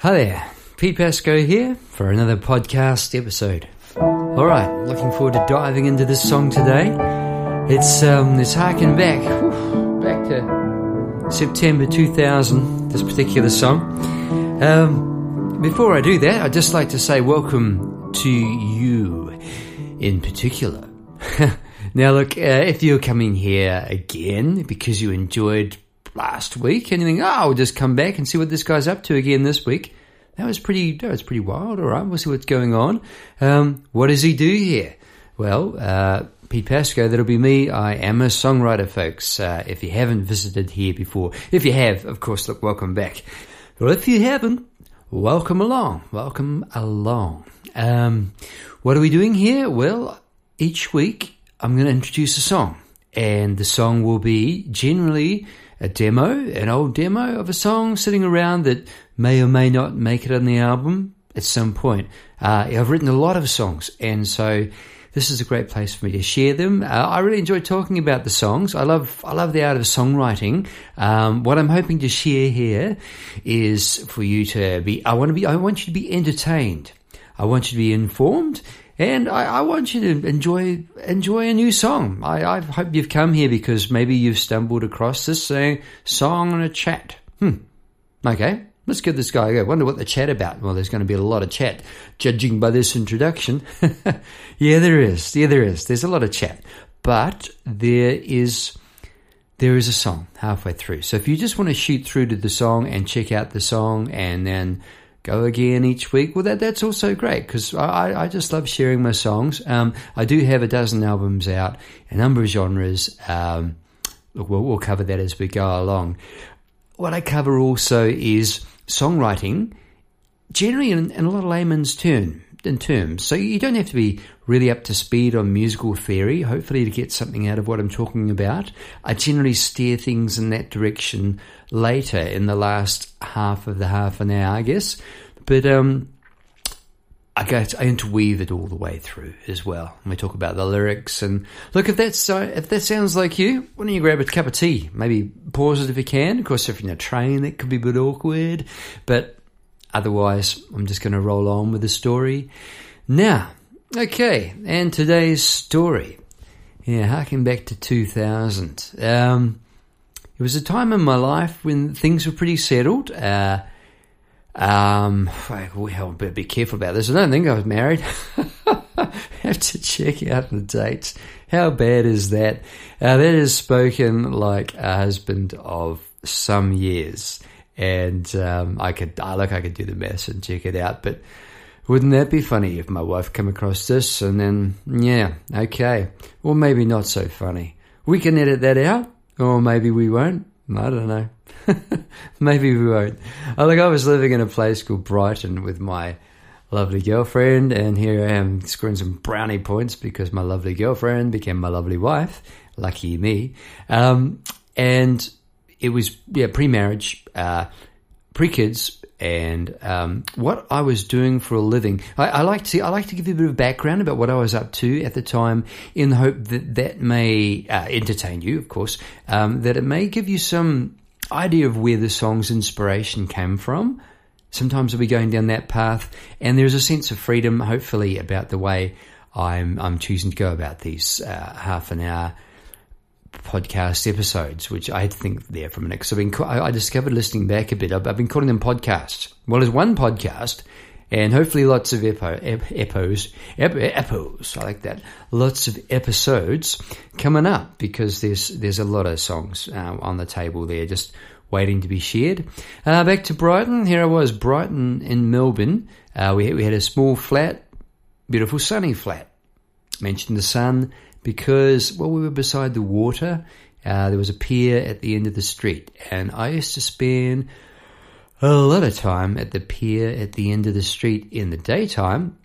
Hi there, Pete Pasco here for another podcast episode. All right, looking forward to diving into this song today. It's um, it's harking back, whew, back to September 2000. This particular song. Um, before I do that, I'd just like to say welcome to you in particular. now, look, uh, if you're coming here again because you enjoyed last week and you think, oh, I'll just come back and see what this guy's up to again this week. That was pretty, that was pretty wild. All right, we'll see what's going on. Um, what does he do here? Well, uh, Pete Pasco, that'll be me. I am a songwriter, folks. Uh, if you haven't visited here before, if you have, of course, look, welcome back. Well, if you haven't, welcome along. Welcome along. Um, what are we doing here? Well, each week I'm going to introduce a song, and the song will be generally a demo, an old demo of a song sitting around that may or may not make it on the album at some point. Uh, I've written a lot of songs, and so this is a great place for me to share them. Uh, I really enjoy talking about the songs. I love I love the art of songwriting. Um, what I'm hoping to share here is for you to be. I want to be. I want you to be entertained. I want you to be informed, and I, I want you to enjoy enjoy a new song. I, I, hope you've come here because maybe you've stumbled across this uh, song on a chat. Hmm. Okay, let's give this guy a go. Wonder what the chat about. Well, there's going to be a lot of chat, judging by this introduction. yeah, there is. Yeah, there is. There's a lot of chat, but there is there is a song halfway through. So if you just want to shoot through to the song and check out the song and then go again each week. Well, that that's also great because I, I just love sharing my songs. Um, I do have a dozen albums out, a number of genres. Um, look, we'll, we'll cover that as we go along. What I cover also is songwriting, generally in, in a lot of layman's term, in terms. So you don't have to be really up to speed on musical theory, hopefully to get something out of what I'm talking about. I generally steer things in that direction later in the last half of the half an hour, I guess. But um, I go I interweave it all the way through as well. And we talk about the lyrics and look if that's uh, if that sounds like you, why don't you grab a cup of tea? Maybe pause it if you can. Of course, if you're in a train, that could be a bit awkward. But otherwise, I'm just going to roll on with the story. Now, okay, and today's story. Yeah, harking back to 2000. Um, it was a time in my life when things were pretty settled. Uh, um, well, better be careful about this. I don't think I was married. have to check out the dates. How bad is that? Uh, that is spoken like a husband of some years, and um, I could, I look, I could do the maths and check it out. But wouldn't that be funny if my wife came across this and then, yeah, okay, well, maybe not so funny. We can edit that out. Or maybe we won't. I don't know. maybe we won't. I think I was living in a place called Brighton with my lovely girlfriend, and here I am scoring some brownie points because my lovely girlfriend became my lovely wife. Lucky me. Um, and it was yeah pre-marriage, uh, pre-kids, and um, what I was doing for a living. I, I, like to I like to give you a bit of background about what I was up to at the time, in the hope that that may uh, entertain you, of course, um, that it may give you some idea of where the song's inspiration came from. Sometimes I'll be going down that path, and there's a sense of freedom, hopefully, about the way I'm I'm choosing to go about these uh, half an hour podcast episodes, which I had to think there for a minute. Because I've been, I discovered listening back a bit. I've, I've, been calling them podcasts. Well, there's one podcast, and hopefully lots of epo, ep, epos, ep, epos. I like that. Lots of episodes coming up because there's there's a lot of songs uh, on the table there, just waiting to be shared. Uh, back to Brighton. Here I was, Brighton in Melbourne. Uh, we we had a small flat, beautiful sunny flat. Mentioned the sun because, well, we were beside the water. Uh, there was a pier at the end of the street, and I used to spend a lot of time at the pier at the end of the street in the daytime.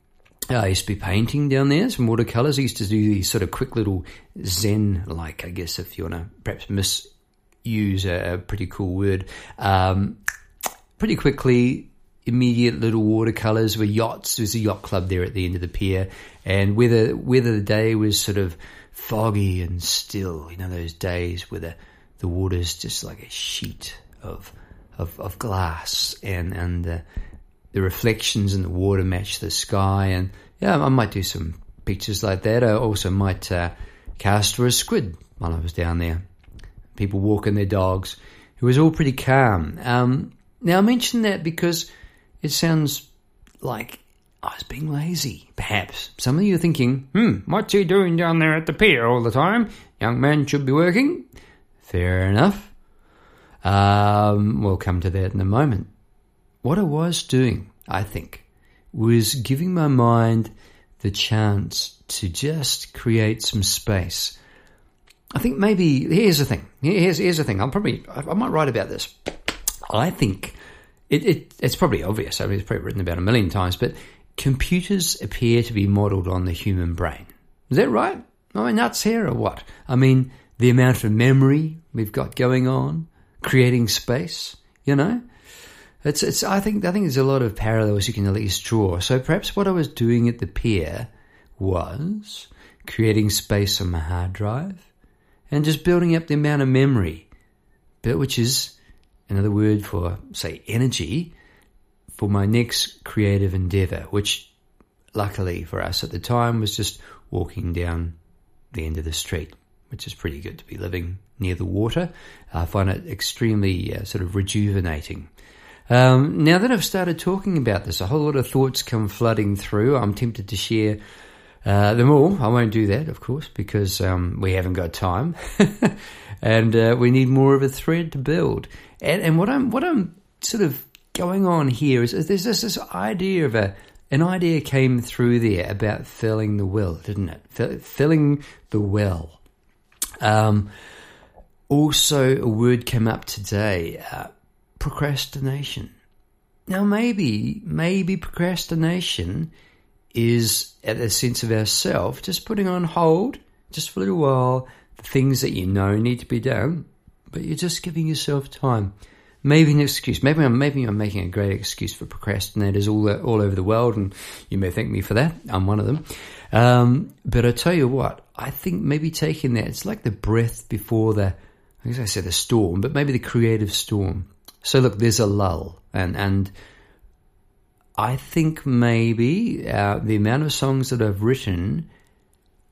Uh, I used to be painting down there, some watercolors. I used to do these sort of quick little Zen, like I guess if you want to perhaps misuse a, a pretty cool word, um, pretty quickly immediate little watercolors were yachts. There's a yacht club there at the end of the pier, and whether whether the day was sort of foggy and still, you know, those days where the the water's just like a sheet of of, of glass, and and the the reflections in the water match the sky, and yeah, I might do some pictures like that. I also might uh, cast for a squid while I was down there. People walking their dogs. It was all pretty calm. Um, now I mention that because it sounds like I was being lazy, perhaps. Some of you are thinking, hmm, what's he doing down there at the pier all the time? Young man should be working. Fair enough. Um, we'll come to that in a moment. What I was doing, I think, was giving my mind the chance to just create some space. I think maybe here's the thing. Here's here's the thing. I'm probably I might write about this. I think it, it it's probably obvious. I mean, it's probably written about a million times, but computers appear to be modelled on the human brain. Is that right? I nuts here or what? I mean, the amount of memory we've got going on, creating space. You know, it's it's. I think I think there's a lot of parallels you can at least draw. So perhaps what I was doing at the pier was creating space on my hard drive and just building up the amount of memory, but which is another word for say energy for my next creative endeavor, which luckily for us at the time was just walking down the end of the street, which is pretty good to be living near the water. I find it extremely uh, sort of rejuvenating. Um, now that I've started talking about this, a whole lot of thoughts come flooding through. I'm tempted to share uh, them all. I won't do that, of course, because um, we haven't got time, and uh, we need more of a thread to build. And, and what I'm what I'm sort of going on here is, is there's this, this idea of a an idea came through there about filling the well, didn't it? Fill, filling the well. Um, also, a word came up today: uh, procrastination. Now, maybe maybe procrastination is at the sense of ourself just putting on hold just for a little while the things that you know need to be done, but you're just giving yourself time maybe an excuse. Maybe I'm maybe I'm making a great excuse for procrastinators all all over the world, and you may thank me for that. I'm one of them. Um, but I tell you what, I think maybe taking that it's like the breath before the, I guess I said the storm, but maybe the creative storm. So look, there's a lull, and and I think maybe uh, the amount of songs that I've written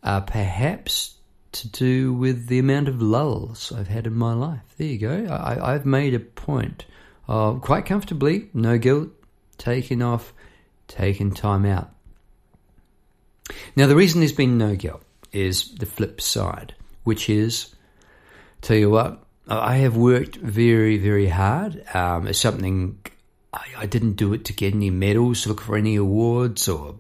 are perhaps to do with the amount of lulls I've had in my life. There you go. I, have made a point of quite comfortably, no guilt, taking off, taking time out. Now, the reason there's been no guilt is the flip side, which is, tell you what, I have worked very, very hard. Um, it's something I, I, didn't do it to get any medals, look for any awards or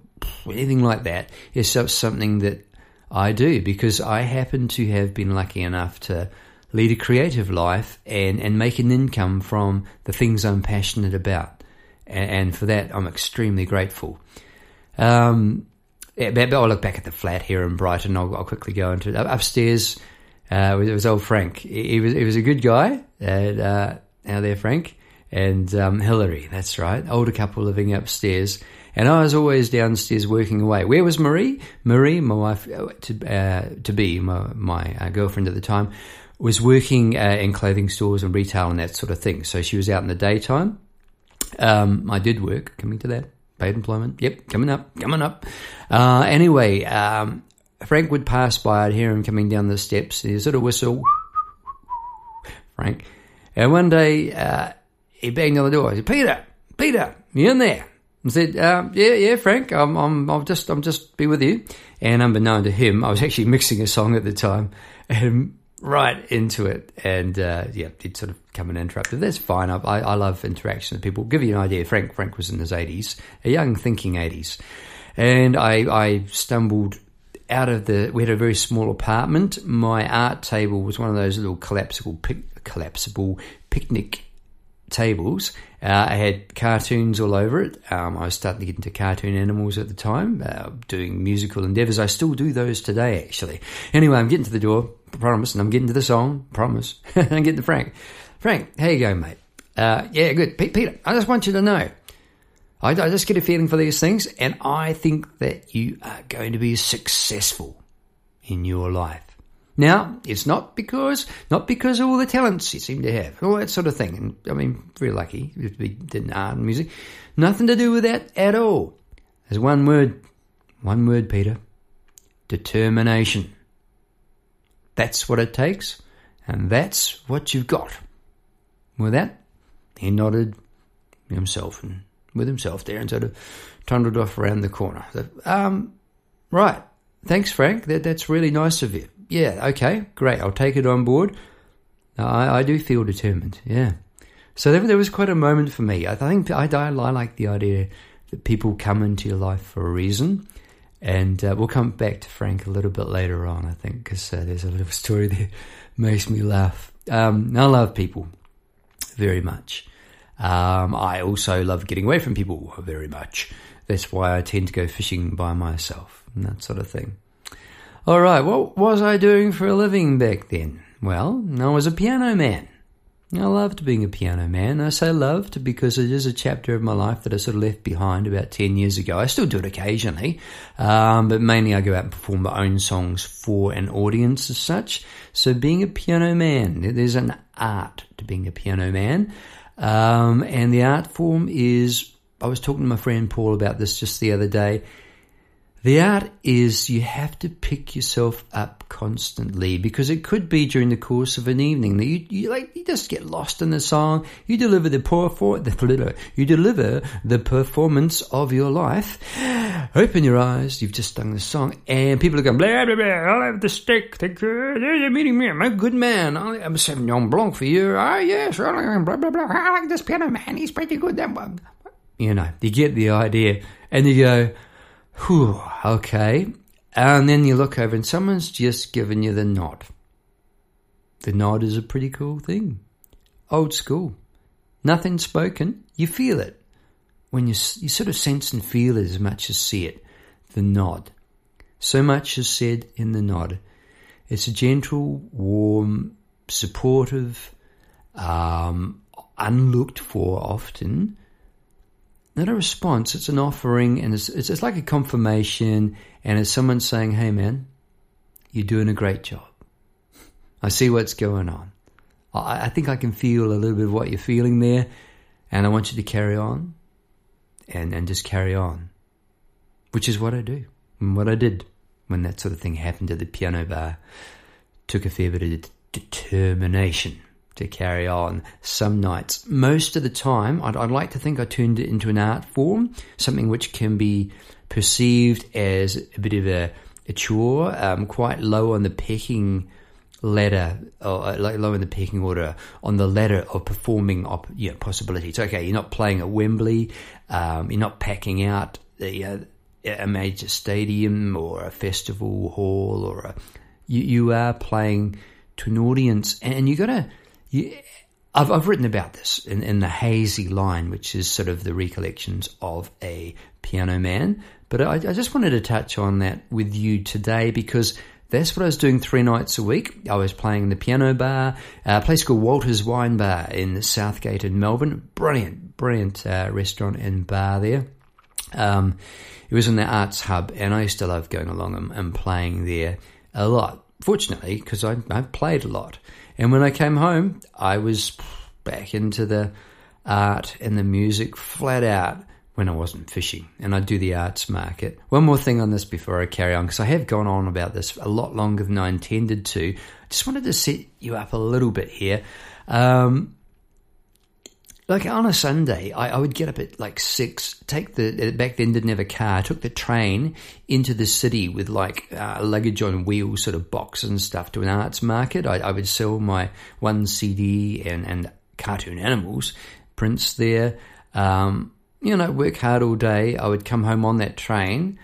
anything like that. It's something that I do because I happen to have been lucky enough to lead a creative life and, and make an income from the things I'm passionate about. And, and for that, I'm extremely grateful. Um, but I'll look back at the flat here in Brighton. I'll, I'll quickly go into it. Upstairs, uh, it was old Frank. He, was, he was a good guy. And, uh, now there, Frank. And um, Hillary, that's right. Older couple living upstairs. And I was always downstairs working away. Where was Marie? Marie, my wife uh, to uh, to be my my uh, girlfriend at the time, was working uh, in clothing stores and retail and that sort of thing. So she was out in the daytime. Um, I did work. Coming to that, paid employment. Yep, coming up, coming up. Uh, anyway, um, Frank would pass by. I'd hear him coming down the steps. He'd sort of whistle. Frank. And one day uh, he banged on the door. I said, "Peter, Peter, you in there?" And said, uh, "Yeah, yeah, Frank, I'm, I'm, I'll just, I'm just be with you." And unbeknown to him, I was actually mixing a song at the time, and right into it, and uh, yeah, he'd sort of come and interrupt. That's fine. I, I, love interaction with people. give you an idea. Frank, Frank was in his eighties, a young thinking eighties, and I, I stumbled out of the. We had a very small apartment. My art table was one of those little collapsible, pic, collapsible picnic tables. Uh, I had cartoons all over it. Um, I was starting to get into cartoon animals at the time, uh, doing musical endeavors. I still do those today, actually. Anyway, I'm getting to the door, promise, and I'm getting to the song, promise. I'm getting to Frank. Frank, how you going, mate? Uh, yeah, good. P- Peter, I just want you to know. I, I just get a feeling for these things, and I think that you are going to be successful in your life. Now, it's not because not because of all the talents you seem to have, all that sort of thing. And I mean, very lucky to be in art and music. Nothing to do with that at all. There's one word, one word, Peter. Determination. That's what it takes, and that's what you've got. With that, he nodded himself and with himself there and sort of trundled off around the corner. Um, right. Thanks, Frank. That, that's really nice of you. Yeah, okay, great. I'll take it on board. I, I do feel determined, yeah. So there, there, was quite a moment for me. I think I, I, like the idea that people come into your life for a reason. And uh, we'll come back to Frank a little bit later on, I think, because uh, there's a little story that makes me laugh. Um, I love people very much. Um, I also love getting away from people very much. That's why I tend to go fishing by myself and that sort of thing. All right, what was I doing for a living back then? Well, I was a piano man. I loved being a piano man. I say loved because it is a chapter of my life that I sort of left behind about 10 years ago. I still do it occasionally, um, but mainly I go out and perform my own songs for an audience as such. So being a piano man, there's an art to being a piano man. Um, and the art form is, I was talking to my friend Paul about this just the other day. The art is you have to pick yourself up constantly because it could be during the course of an evening that you, you like you just get lost in the song. You deliver the perfor- the you deliver the performance of your life. Open your eyes. You've just sung the song, and people are going blah blah blah. I'll have the steak. Thank you. They're meeting me. I'm a good man. I'm Sauvignon Blanc for you. Ah yes. Blah blah blah. I like this piano man. He's pretty good. You know, you get the idea, and you go Whew, okay. And then you look over and someone's just given you the nod. The nod is a pretty cool thing. Old school. Nothing spoken, you feel it. When you, you sort of sense and feel it as much as see it. The nod. So much is said in the nod. It's a gentle, warm, supportive, um, unlooked for often, not a response, it's an offering and it's, it's, it's like a confirmation and it's someone saying, hey man, you're doing a great job. I see what's going on. I, I think I can feel a little bit of what you're feeling there and I want you to carry on and, and just carry on, which is what I do and what I did when that sort of thing happened at the piano bar. Took a fair bit of determination to carry on some nights. Most of the time, I'd, I'd, like to think I turned it into an art form, something which can be perceived as a bit of a, a chore, um, quite low on the pecking ladder, or uh, like low in the pecking order on the ladder of performing op- you know, possibilities. Okay, you're not playing at Wembley, um, you're not packing out the, uh, a major stadium or a festival hall, or a, you, you are playing to an audience, and you've got to you, I've, I've written about this in, in the hazy line, which is sort of the recollections of a piano man. But I, I just wanted to touch on that with you today because that's what I was doing three nights a week. I was playing in the piano bar, a place called Walter's Wine Bar in Southgate in Melbourne. Brilliant, brilliant uh, restaurant and bar there. Um, it was in the arts hub, and I used to love going along and, and playing there a lot. Fortunately, because I, I played a lot. And when I came home, I was back into the art and the music flat out when I wasn't fishing. And I do the arts market. One more thing on this before I carry on, because I have gone on about this a lot longer than I intended to. I just wanted to set you up a little bit here. Um, like on a Sunday, I, I, would get up at like six, take the, back then didn't have a car, took the train into the city with like uh, luggage on wheels sort of box and stuff to an arts market. I, I would sell my one CD and, and cartoon animals prints there. Um, you know, work hard all day. I would come home on that train,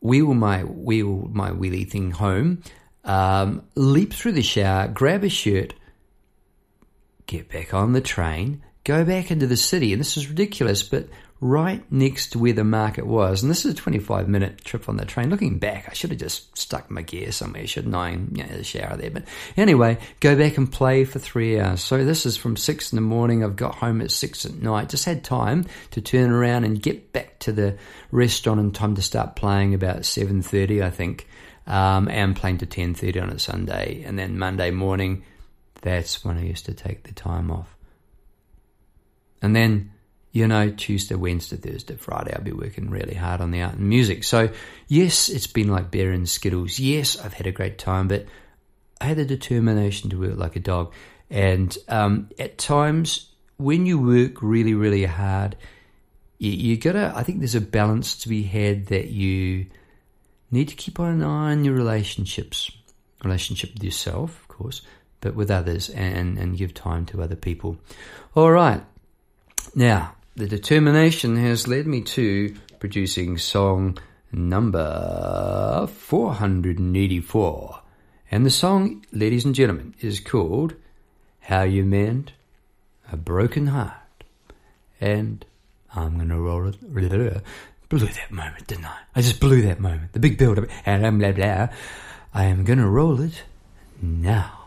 wheel my, wheel my wheelie thing home, um, leap through the shower, grab a shirt, get back on the train, go back into the city, and this is ridiculous, but right next to where the market was, and this is a 25 minute trip on the train. Looking back, I should have just stuck my gear somewhere, shouldn't I? You know, the shower there. But anyway, go back and play for three hours. So this is from six in the morning. I've got home at six at night. Just had time to turn around and get back to the restaurant in time to start playing about 7.30, I think. um, and playing to 10.30 on a Sunday. And then Monday morning, that's when I used to take the time off. And then, you know, Tuesday, Wednesday, Thursday, Friday, I'll be working really hard on the art and music. So, yes, it's been like beer and skittles. Yes, I've had a great time, but I had the determination to work like a dog. And um, at times, when you work really, really hard, you, you gotta, I think there's a balance to be had that you need to keep an eye on your relationships, relationship with yourself, of course, but with others and, and give time to other people. All right. Now, the determination has led me to producing song number 484. And the song, ladies and gentlemen, is called How You Mend a Broken Heart. And I'm going to roll it. Blew that moment, didn't I? I just blew that moment. The big build up. And blah, blah. I am going to roll it now.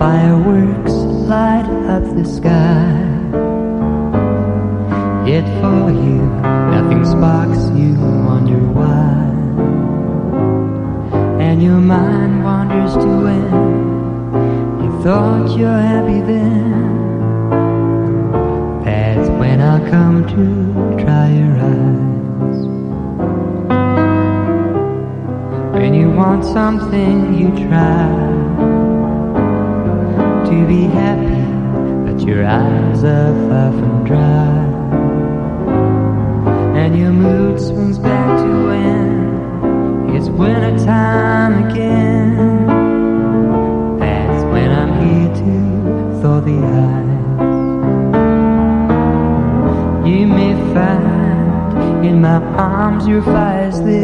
Fireworks light up the sky. Yet for you nothing sparks you wonder why And your mind wanders to when You thought you're happy then. That's when I'll come to dry your eyes. When you want something you try to be happy, but your eyes are far from dry. And your mood swings back to when it's winter time again. That's when I'm here to thaw the ice. You may find in my arms your fire's lit.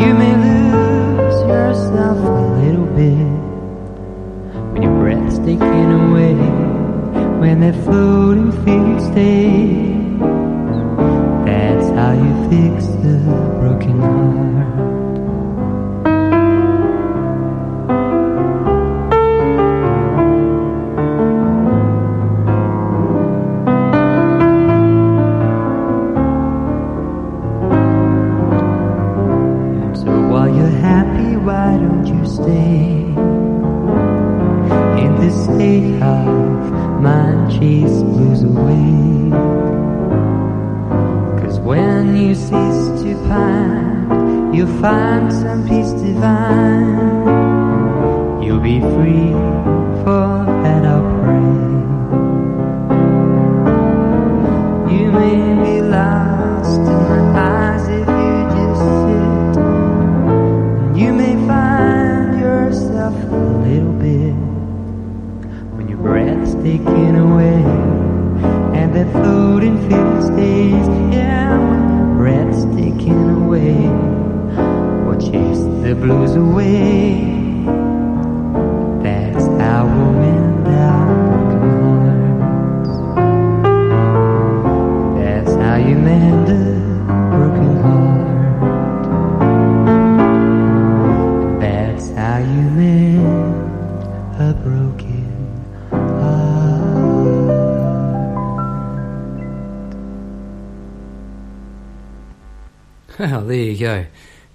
You may lose yourself a little bit taken away, when that floating feeling stays. That's how you fix the broken heart.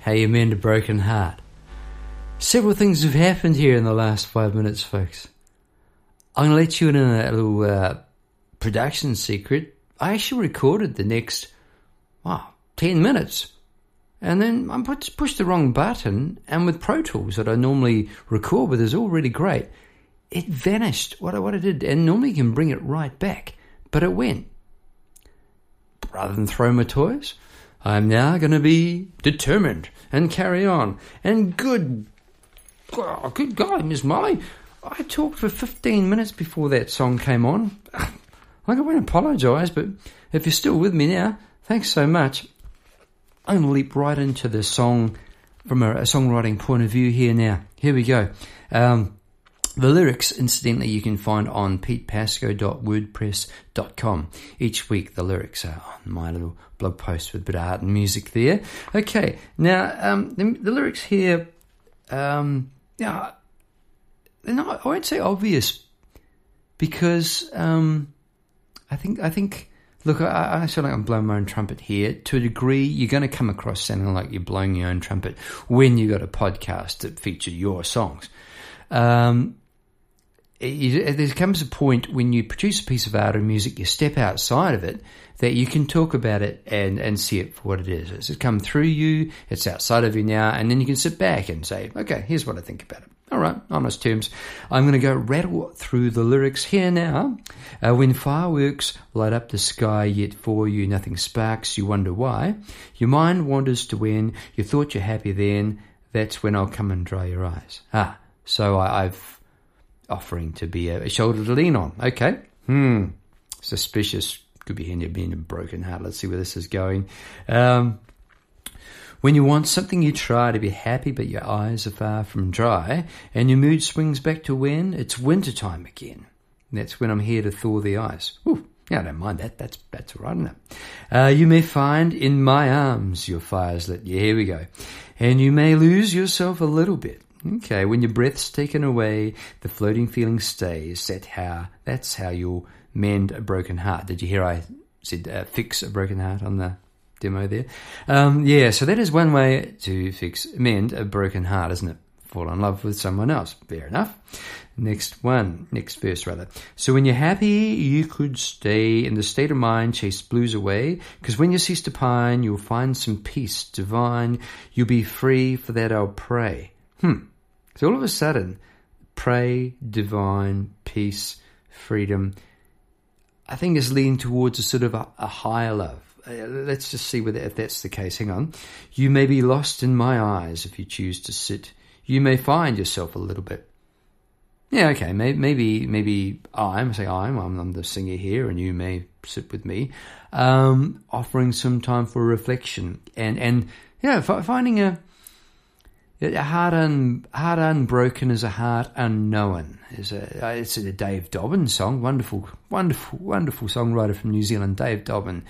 How you mend a broken heart. Several things have happened here in the last five minutes, folks. I'm going to let you in on a little uh, production secret. I actually recorded the next, wow, 10 minutes. And then I pushed the wrong button, and with Pro Tools that I normally record with is all really great, it vanished what I, what I did. And normally you can bring it right back, but it went. Rather than throw my toys, I'm now going to be determined and carry on. And good, oh, good God, Miss Molly, I talked for 15 minutes before that song came on. Like I won't apologise, but if you're still with me now, thanks so much. I'm going to leap right into the song from a, a songwriting point of view here now. Here we go. Um, The lyrics, incidentally, you can find on petepasco.wordpress.com. Each week, the lyrics are on my little blog post with a bit of art and music there. Okay, now um, the, the, lyrics here, um, yeah, they're not. I won't say obvious because um, I think I think. Look, I, I feel like I'm blowing my own trumpet here. To a degree, you're going to come across sounding like you're blowing your own trumpet when you've got a podcast that features your songs. Um, it, there comes a point when you produce a piece of art or music, you step outside of it, that you can talk about it and, and see it for what it is. It's come through you, it's outside of you now, and then you can sit back and say, okay, here's what I think about it. All right, honest terms. I'm going to go rattle through the lyrics here now. Uh, when fireworks light up the sky, yet for you nothing sparks, you wonder why. Your mind wanders to when you thought you're happy then, that's when I'll come and dry your eyes. Ah, so I, I've offering to be a, a shoulder to lean on. Okay. Hmm. Suspicious. Could be here being a broken heart. Let's see where this is going. Um, when you want something, you try to be happy, but your eyes are far from dry, and your mood swings back to when it's winter time again. That's when I'm here to thaw the ice. Ooh, yeah, I don't mind that. That's that's all right, isn't it? Uh, you may find in my arms your fire's lit. Yeah, here we go. And you may lose yourself a little bit. Okay, when your breath's taken away, the floating feeling stays. That how that's how you'll mend a broken heart. Did you hear I said uh, fix a broken heart on the demo there? Um, yeah, so that is one way to fix mend a broken heart, isn't it? Fall in love with someone else. Fair enough. Next one, next verse rather. So when you're happy, you could stay in the state of mind, chase blues away, because when you cease to pine, you'll find some peace divine. You'll be free, for that I'll pray. Hmm. So all of a sudden, pray, divine, peace, freedom, I think is leaning towards a sort of a, a higher love. Uh, let's just see whether if that's the case. Hang on. You may be lost in my eyes if you choose to sit. You may find yourself a little bit. Yeah, okay. Maybe, maybe, I'm say I'm, I'm, I'm the singer here, and you may sit with me, um, offering some time for reflection and and yeah, finding a a heart, un, heart unbroken is a heart unknown. Is a it's a Dave Dobbyn song. Wonderful, wonderful, wonderful songwriter from New Zealand, Dave Dobbyn.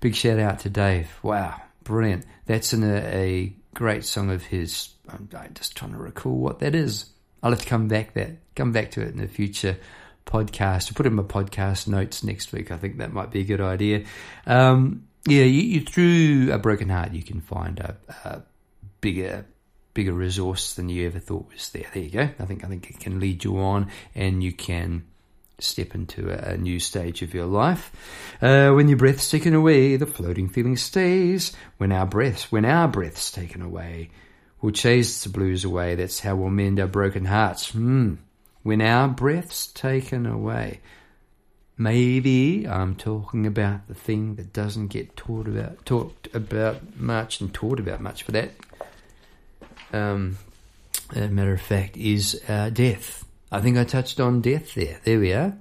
Big shout out to Dave. Wow, brilliant. That's in a, a great song of his. I'm, I'm just trying to recall what that is. I'll have to come back that come back to it in the future podcast. I'll put in my podcast notes next week. I think that might be a good idea. Um, yeah, you, you, through a broken heart, you can find a, a bigger bigger resource than you ever thought was there. There you go. I think I think it can lead you on, and you can step into a, a new stage of your life. Uh, when your breath's taken away, the floating feeling stays. When our breaths, when our breath's taken away, we'll chase the blues away. That's how we'll mend our broken hearts. Hmm. When our breath's taken away. Maybe I'm talking about the thing that doesn't get taught about, talked about much, and taught about much for that um, matter of fact, is uh, death. I think I touched on death there. There we are.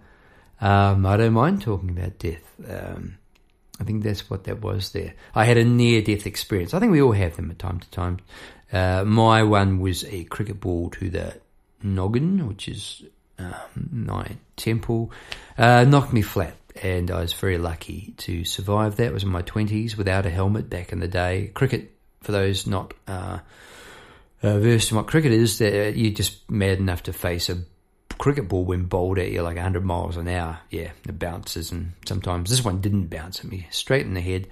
Um, I don't mind talking about death. Um, I think that's what that was there. I had a near death experience. I think we all have them at time to time. Uh, my one was a cricket ball to the noggin, which is um, my temple, uh, knocked me flat. And I was very lucky to survive that. It was in my 20s without a helmet back in the day. Cricket, for those not uh, uh, versus what cricket is, that you're just mad enough to face a cricket ball when bowled at you like 100 miles an hour. Yeah, it bounces, and sometimes this one didn't bounce at me straight in the head.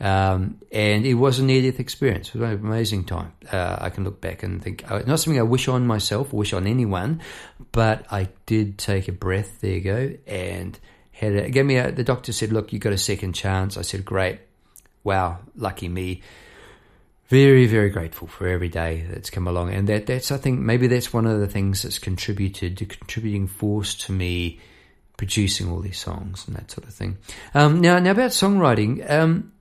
Um, and it was a near death experience. It was an amazing time. Uh, I can look back and think, uh, not something I wish on myself wish on anyone, but I did take a breath. There you go. And had a, gave me a, the doctor said, look, you got a second chance. I said, great. Wow, lucky me very very grateful for every day that's come along. And that that's i think maybe that's one of the things that's contributed to contributing force to me producing all these songs and that sort of thing. Um, now now about songwriting um,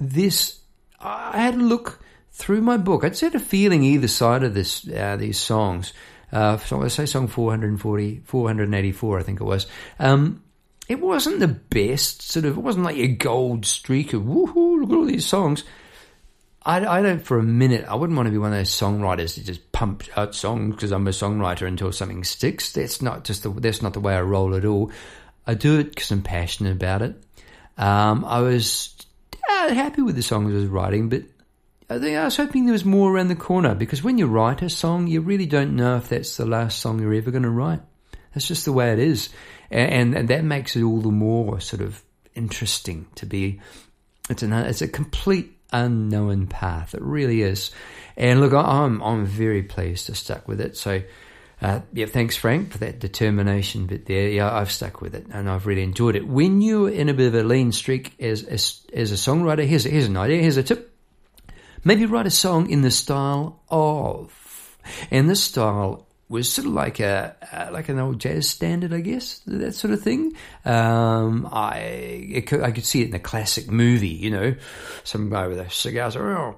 this i had a look through my book. I'd had a feeling either side of this uh, these songs. Uh, so let's say song 440 484 i think it was. Um, it wasn't the best sort of it wasn't like a gold streak of woohoo look at all these songs I, I don't for a minute. I wouldn't want to be one of those songwriters that just pump out songs because I'm a songwriter until something sticks. That's not just the that's not the way I roll at all. I do it because I'm passionate about it. Um, I was uh, happy with the songs I was writing, but I think I was hoping there was more around the corner because when you write a song, you really don't know if that's the last song you're ever going to write. That's just the way it is, and, and that makes it all the more sort of interesting to be. It's an it's a complete unknown path. It really is, and look, I'm I'm very pleased to stuck with it. So. Uh, yeah, thanks, Frank, for that determination bit there. Yeah, I've stuck with it and I've really enjoyed it. When you're in a bit of a lean streak as as, as a songwriter, here's, here's an idea, here's a tip. Maybe write a song in the style of. And this style was sort of like a like an old jazz standard, I guess, that sort of thing. Um, I could, I could see it in a classic movie, you know, some guy with a cigar.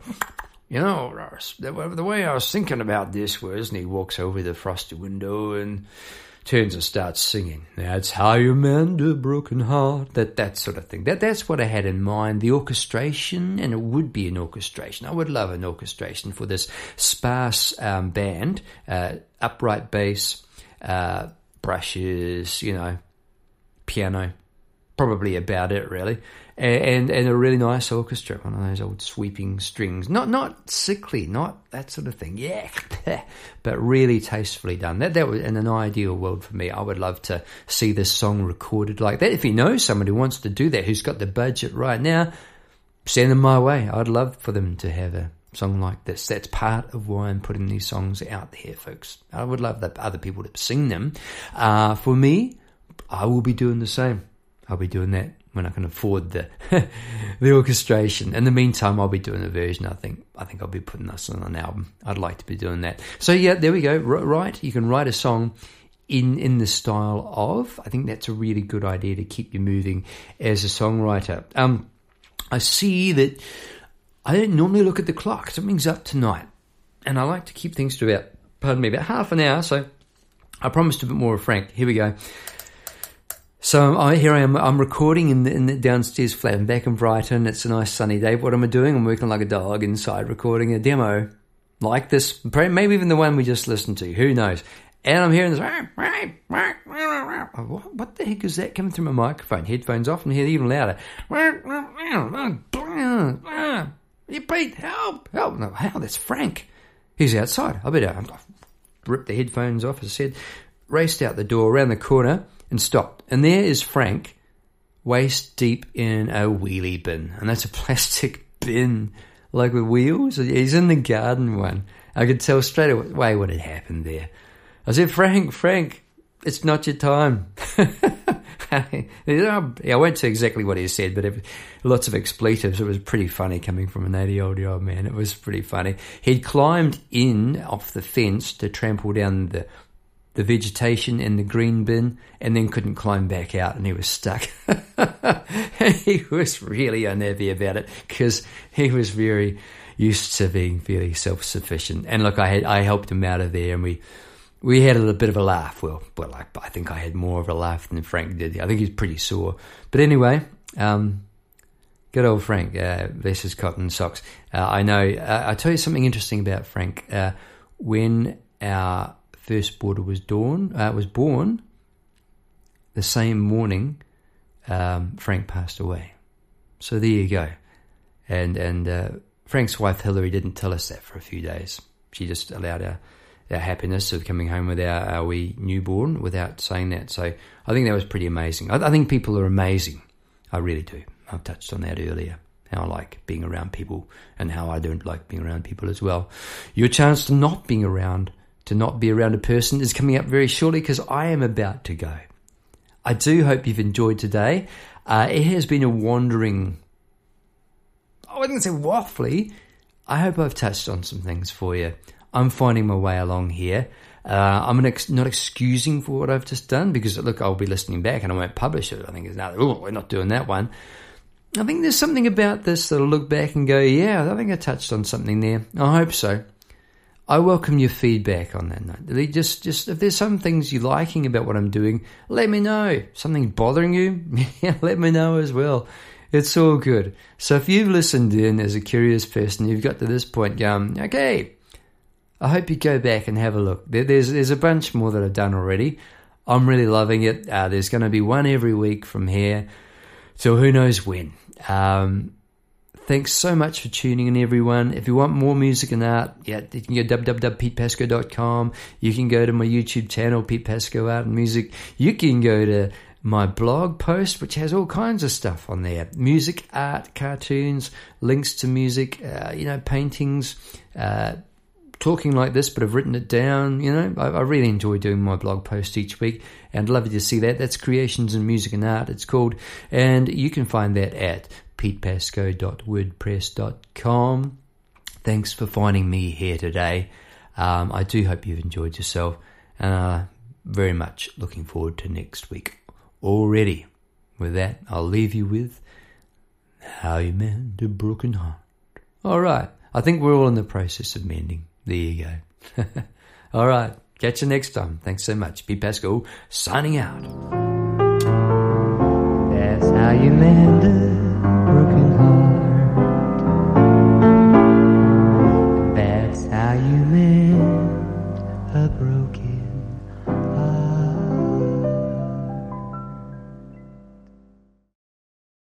You know, the, way I was thinking about this was, and he walks over the frosted window and turns and starts singing. That's how you mend a broken heart. That that sort of thing. That that's what I had in mind. The orchestration, and it would be an orchestration. I would love an orchestration for this sparse um, band, uh, upright bass, uh, brushes, you know, piano. Probably about it, really and and a really nice orchestra, one of those old sweeping strings, not not sickly, not that sort of thing, yeah, but really tastefully done. That that was in an ideal world for me. I would love to see this song recorded like that. If you know somebody who wants to do that, who's got the budget right now, send them my way. I'd love for them to have a song like this. That's part of why I'm putting these songs out there, folks. I would love that other people to sing them. Uh, for me, I will be doing the same. I'll be doing that when I can afford the the orchestration. In the meantime, I'll be doing a version. I think I think I'll be putting this on an album. I'd like to be doing that. So yeah, there we go. Right, you can write a song in in the style of. I think that's a really good idea to keep you moving as a songwriter. Um, I see that I don't normally look at the clock. Something's up tonight, and I like to keep things to about pardon me about half an hour. So I promised a bit more of Frank. Here we go. So um, I, here I am. I'm recording in the, in the downstairs flat. I'm back in Brighton. It's a nice sunny day. What am I doing? I'm working like a dog inside, recording a demo like this. Maybe even the one we just listened to. Who knows? And I'm hearing this. What the heck is that coming through my microphone? Headphones off, and hear even louder. Hey, Pete, help! Help! No, how? That's Frank. He's outside. I better rip the headphones off. I said, raced out the door around the corner and stopped. And there is Frank, waist deep in a wheelie bin. And that's a plastic bin, like with wheels. He's in the garden one. I could tell straight away what had happened there. I said, Frank, Frank, it's not your time. Oh, I won't say exactly what he said, but it, lots of expletives. It was pretty funny coming from an 80 year old man. It was pretty funny. He'd climbed in off the fence to trample down the the vegetation in the green bin and then couldn't climb back out and he was stuck. he was really unhappy about it because he was very used to being fairly self-sufficient. And look, I had, I helped him out of there and we, we had a little bit of a laugh. Well, well, I, I think I had more of a laugh than Frank did. I think he's pretty sore. But anyway, um, good old Frank, uh, versus cotton socks. Uh, I know, uh, I'll tell you something interesting about Frank. Uh, when our first border was dawn, uh, was born, the same morning um, Frank passed away. So there you go. And and uh, Frank's wife Hillary didn't tell us that for a few days. She just allowed our our happiness of coming home with our, our wee newborn without saying that. So I think that was pretty amazing. I, I think people are amazing. I really do. I've touched on that earlier how I like being around people and how I don't like being around people as well. Your chance to not being around to not be around a person is coming up very shortly because I am about to go. I do hope you've enjoyed today. Uh, it has been a wandering, I wouldn't say waffly. I hope I've touched on some things for you. I'm finding my way along here. Uh, I'm ex- not excusing for what I've just done because look, I'll be listening back and I won't publish it. I think it's another, oh, we're not doing that one. I think there's something about this that'll look back and go, yeah, I think I touched on something there. I hope so. I welcome your feedback on that note. Just, just if there's some things you're liking about what I'm doing, let me know. Something bothering you, let me know as well. It's all good. So if you've listened in as a curious person, you've got to this point going, okay, I hope you go back and have a look. There, there's there's a bunch more that I've done already. I'm really loving it. Uh, there's going to be one every week from here till who knows when. Um, thanks so much for tuning in, everyone. If you want more music and art, yeah, you can go www.petepasco.com. You can go to my YouTube channel, Pete Pasco Art and Music. You can go to my blog post, which has all kinds of stuff on there music, art, cartoons, links to music, uh, you know, paintings, uh, talking like this, but I've written it down. You know, I, I, really enjoy doing my blog post each week and love you to see that. That's Creations in Music and Art, it's called. And you can find that at petepasco.wordpress.com. Thanks for finding me here today. Um, I do hope you've enjoyed yourself and uh, very much looking forward to next week already. With that, I'll leave you with How You Mend a Broken Heart. All right. I think we're all in the process of mending. There you go. all right. Catch you next time. Thanks so much. Pete Pasco signing out. That's how you mend a